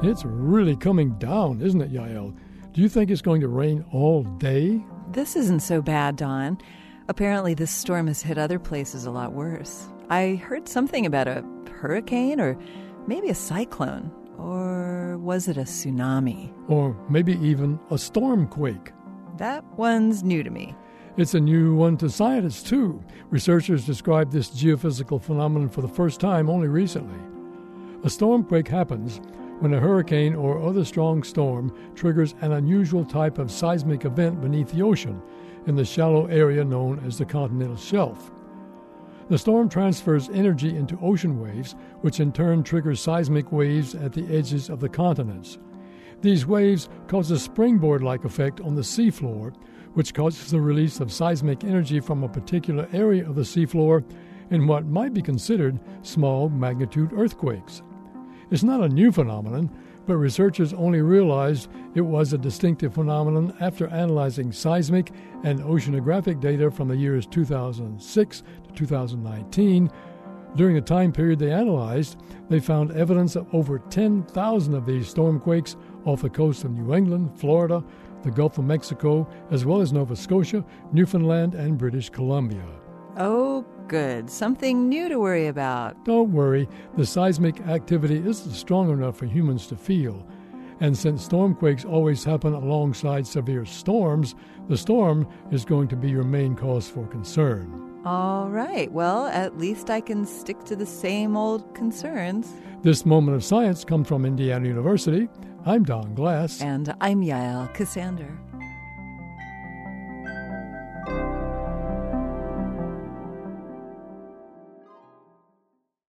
It's really coming down, isn't it, Yael? Do you think it's going to rain all day? This isn't so bad, Don. Apparently, this storm has hit other places a lot worse. I heard something about a hurricane or maybe a cyclone. Or was it a tsunami? Or maybe even a stormquake? That one's new to me. It's a new one to scientists, too. Researchers described this geophysical phenomenon for the first time only recently. A stormquake happens when a hurricane or other strong storm triggers an unusual type of seismic event beneath the ocean in the shallow area known as the continental shelf. The storm transfers energy into ocean waves, which in turn triggers seismic waves at the edges of the continents. These waves cause a springboard like effect on the seafloor, which causes the release of seismic energy from a particular area of the seafloor in what might be considered small magnitude earthquakes. It's not a new phenomenon, but researchers only realized it was a distinctive phenomenon after analyzing seismic and oceanographic data from the years 2006 to 2019. During the time period they analyzed, they found evidence of over 10,000 of these storm quakes off the coast of New England, Florida, the Gulf of Mexico, as well as Nova Scotia, Newfoundland, and British Columbia. Oh, good. Something new to worry about. Don't worry, the seismic activity isn't strong enough for humans to feel. And since stormquakes always happen alongside severe storms, the storm is going to be your main cause for concern. All right. Well, at least I can stick to the same old concerns. This moment of science comes from Indiana University. I'm Don Glass. And I'm Yael Ksander.